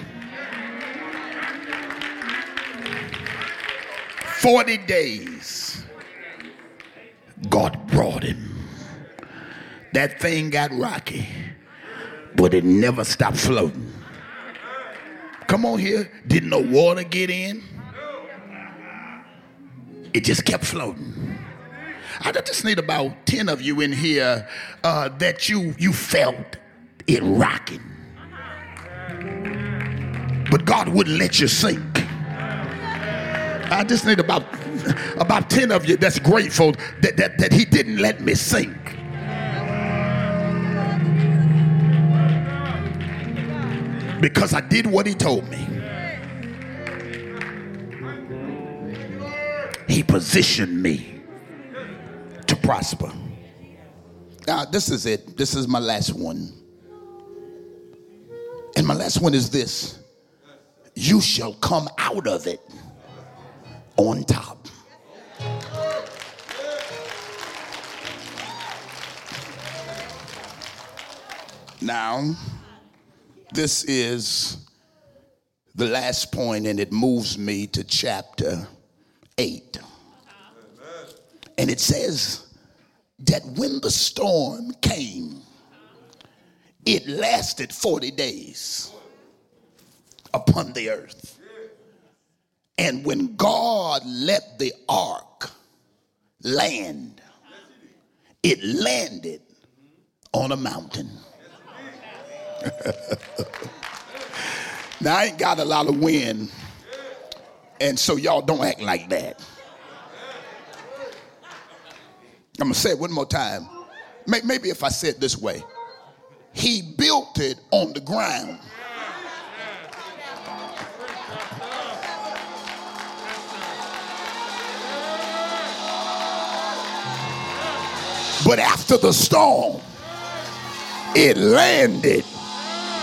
40 days, God brought him. That thing got rocky, but it never stopped floating. Come on here. Didn't no water get in. It just kept floating. I just need about 10 of you in here uh, that you you felt it rocking. But God wouldn't let you sink. I just need about about 10 of you that's grateful that, that, that he didn't let me sink. Because I did what he told me. He positioned me to prosper. Now, this is it. This is my last one. And my last one is this you shall come out of it on top. Now, this is the last point, and it moves me to chapter 8. And it says that when the storm came, it lasted 40 days upon the earth. And when God let the ark land, it landed on a mountain. Now, I ain't got a lot of wind, and so y'all don't act like that. I'm gonna say it one more time. Maybe if I say it this way, He built it on the ground. But after the storm, it landed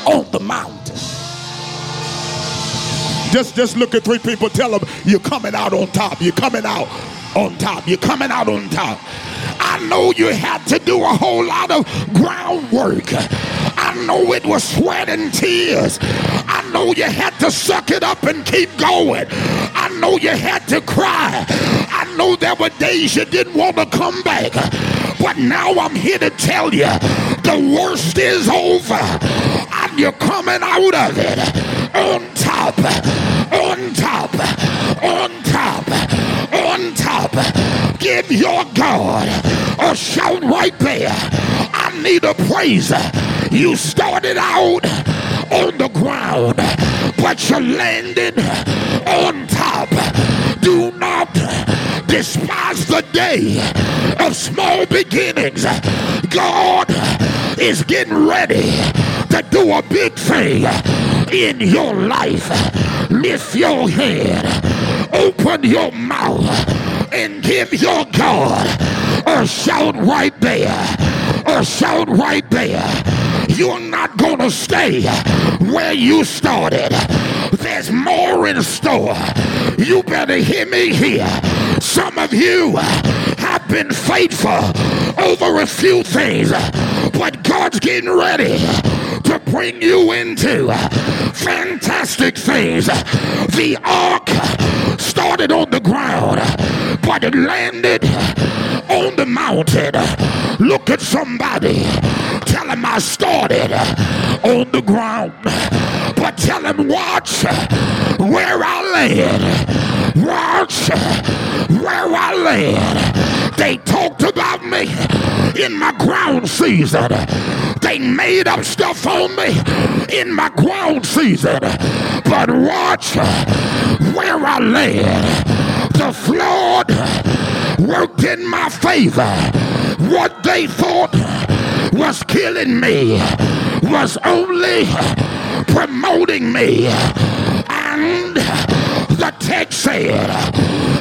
on the mountain. Just, just look at three people, tell them you're coming out on top. You're coming out on top. You're coming out on top. I know you had to do a whole lot of groundwork. I know it was sweat and tears. I know you had to suck it up and keep going. I know you had to cry. I know there were days you didn't want to come back. But now I'm here to tell you the worst is over you're coming out of it on top, on top, on top, on top. Give your God a shout right there. I need a praise. You started out on the ground, but you landed on top. Do not despise the day of small beginnings. God is getting ready to do a big thing in your life. Lift your head, open your mouth, and give your God a shout right there. A shout right there. You're not gonna stay where you started. There's more in store. You better hear me here. Some of you have been faithful over a few things, but God's getting ready to bring you into fantastic things. The ark started on the ground, but it landed on the mountain. Look at somebody. Tell him I started on the ground, but tell him watch where I land. Watch where I land. They talked about me in my ground season. They made up stuff on me in my ground season. But watch where I land. The flood worked in my favor. What they thought was killing me was only promoting me. And the text said,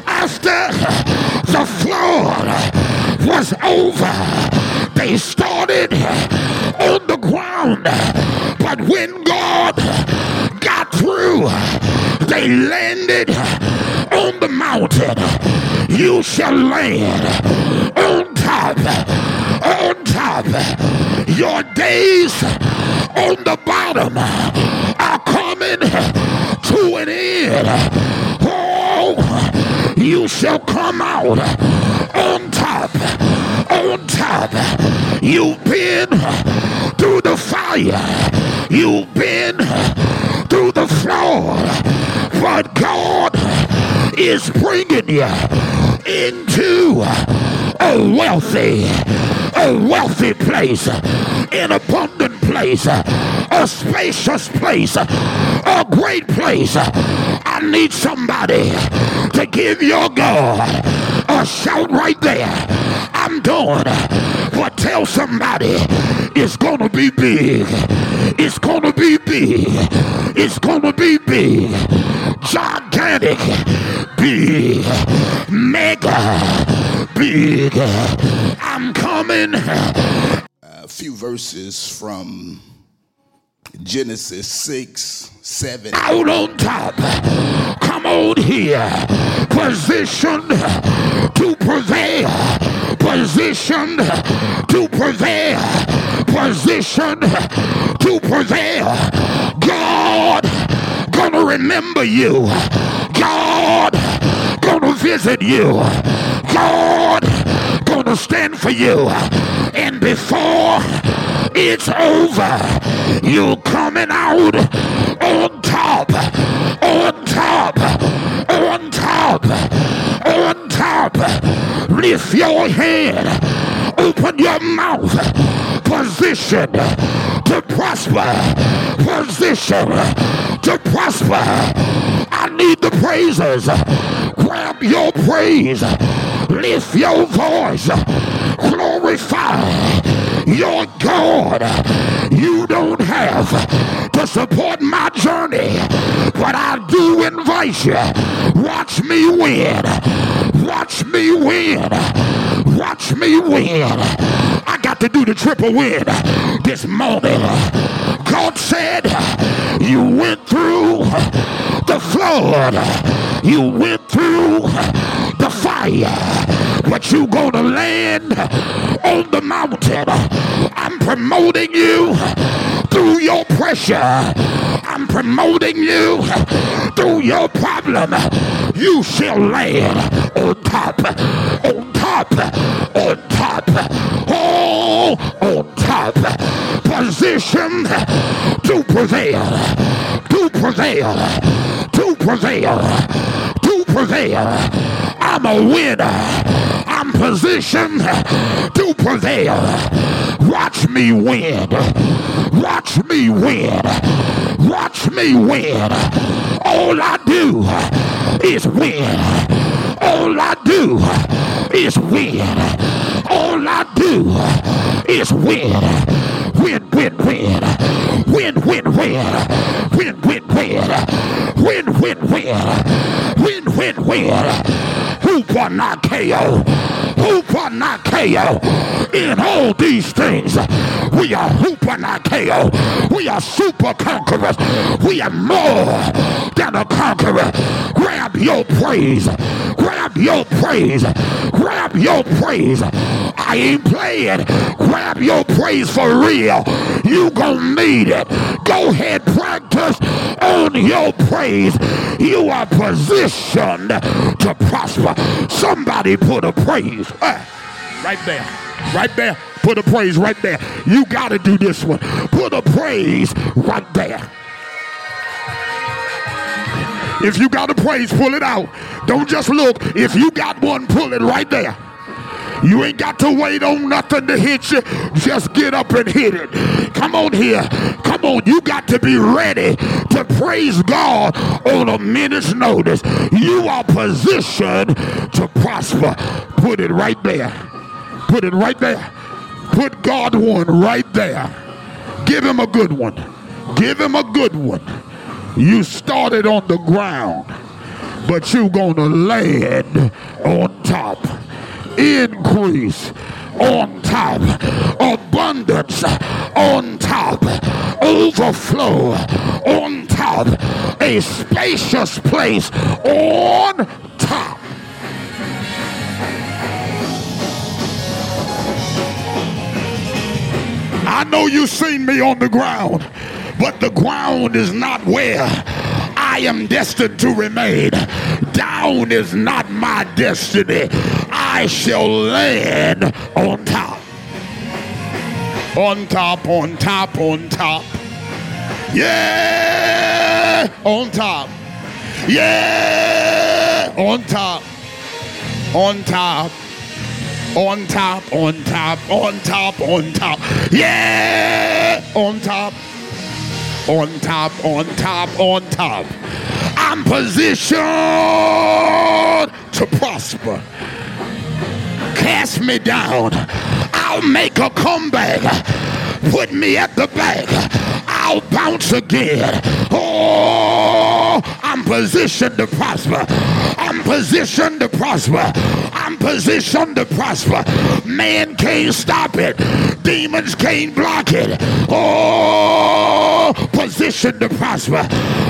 after the flood was over, they started on the ground. But when God got through, they landed on the mountain. You shall land on top, on top. Your days on the bottom are coming to an end. Oh, you shall come out on top, on top. You've been through the fire. You've been through the floor. But God is bringing you into a wealthy, a wealthy place, an abundant place, a spacious place, a great place. I need somebody to give your God a shout right there. I'm done. But tell somebody it's gonna be big. It's gonna be big. It's gonna be big. Gigantic. Big. Mega. Big. I'm coming. A few verses from Genesis 6, 7. Out on top. Come on here. Position to prevail. Position to prevail. Position to prevail. God gonna remember you. God gonna visit you. God gonna stand for you. And before it's over, you're coming out on top, on top, on top, on top. Lift your head, open your mouth, position to prosper, position to prosper. I need the praises. Grab your praise, lift your voice, glorify your God. You don't have to support my journey, but I do invite you. Watch me win. Watch me win. Watch me win. I got to do the triple win this morning. God said, You went through flood, you went through the fire, but you gonna land on the mountain. I'm promoting you through your pressure. I'm promoting you through your problem. You shall land on top, on top, on top, all on top. Position to prevail, to prevail, to prevail, to prevail. I'm a winner. I'm positioned to prevail. Watch me win. Watch me win. Watch me win. All I do is win. All I do is win. All I do is win. Win, win, win. Win, win, win. Win, win, win. Win, win, win. Win, win, win. Hupernikao. Hupernikao. In all these things, we are Hupernikao. We are super conquerors. We are more than a conqueror. Grab your praise. Grab your praise. Grab your praise. I ain't playing. Grab your praise for real. You gonna need it. Go ahead, practice on your praise. You are positioned to prosper. Somebody put a praise uh, right there. Right there. Put a praise right there. You got to do this one. Put a praise right there. If you got a praise, pull it out. Don't just look. If you got one, pull it right there. You ain't got to wait on nothing to hit you. Just get up and hit it. Come on here. Come on. You got to be ready to praise God on a minute's notice. You are positioned to prosper. Put it right there. Put it right there. Put God one right there. Give him a good one. Give him a good one. You started on the ground, but you're going to land on top increase on top, abundance on top, overflow on top, a spacious place on top. I know you've seen me on the ground, but the ground is not where I am destined to remain. Down is not my destiny. I shall land on top. On top, on top, on top. Yeah, on top. Yeah, on top. On top. On top, on top, on top, on top. Yeah, on top on top, on top, on top. I'm positioned to prosper. Cast me down. I'll make a comeback. Put me at the back. I'll bounce again. Oh, I'm positioned to prosper. I'm positioned to prosper. I'm positioned to prosper. Man can't stop it. Demons can't block it. Oh, positioned to prosper.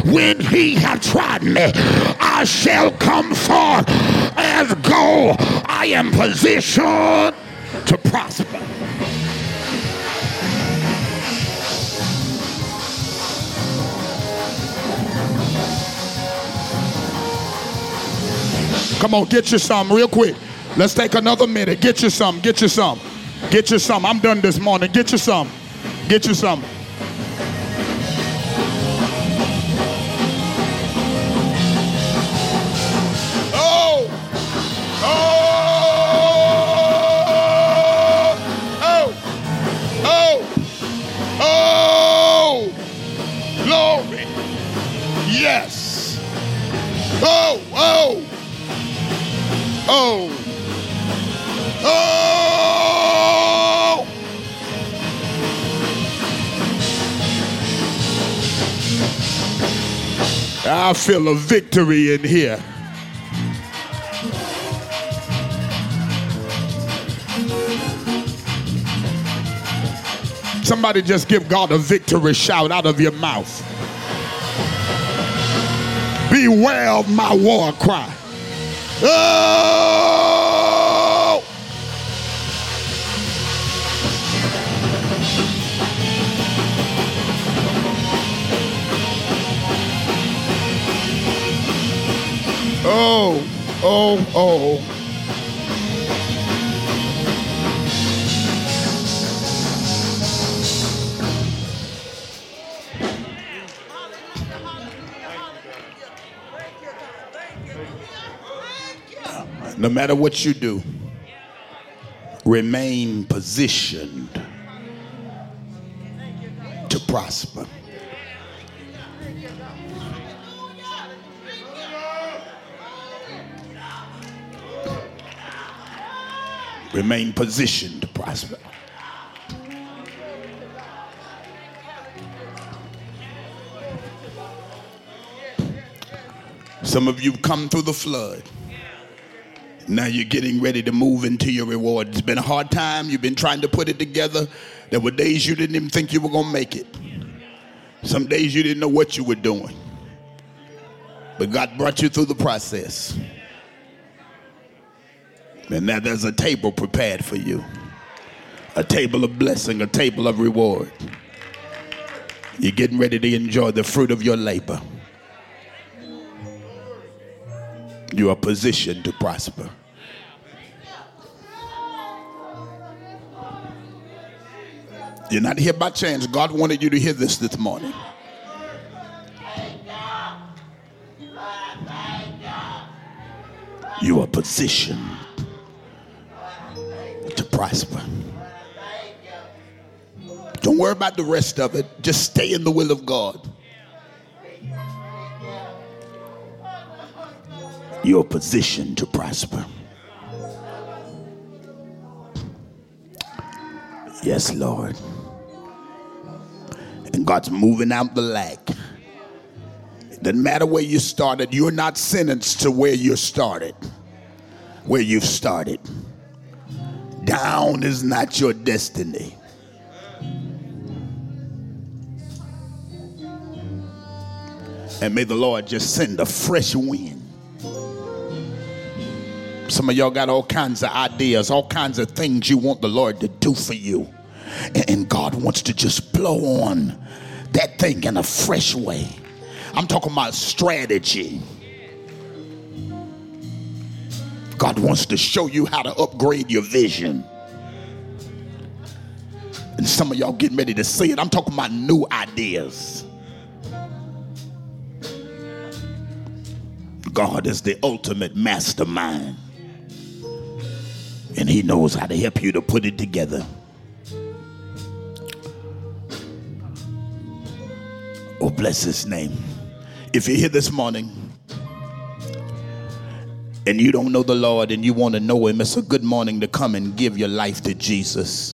When he have tried me, I shall come forth as gold. I am positioned to prosper. Come on, get you some real quick. Let's take another minute. Get you some. Get you some. Get you some. I'm done this morning. Get you some. Get you some. Feel a victory in here. Somebody just give God a victory shout out of your mouth. Beware of my war cry. Oh! Oh, oh, oh. No matter what you do, remain positioned to prosper. Remain positioned to prosper. Some of you have come through the flood. Now you're getting ready to move into your reward. It's been a hard time. You've been trying to put it together. There were days you didn't even think you were going to make it. Some days you didn't know what you were doing. But God brought you through the process. And now there's a table prepared for you a table of blessing, a table of reward. You're getting ready to enjoy the fruit of your labor. You are positioned to prosper. You're not here by chance. God wanted you to hear this this morning. You are positioned to prosper. Don't worry about the rest of it. Just stay in the will of God. You're positioned to prosper. Yes, Lord. And God's moving out the lack. It doesn't matter where you started, you're not sentenced to where you started, where you've started. Down is not your destiny. And may the Lord just send a fresh wind. Some of y'all got all kinds of ideas, all kinds of things you want the Lord to do for you. And God wants to just blow on that thing in a fresh way. I'm talking about strategy. God wants to show you how to upgrade your vision. And some of y'all getting ready to see it. I'm talking about new ideas. God is the ultimate mastermind. And He knows how to help you to put it together. Oh, bless His name. If you're here this morning and you don't know the Lord and you want to know Him, it's a good morning to come and give your life to Jesus.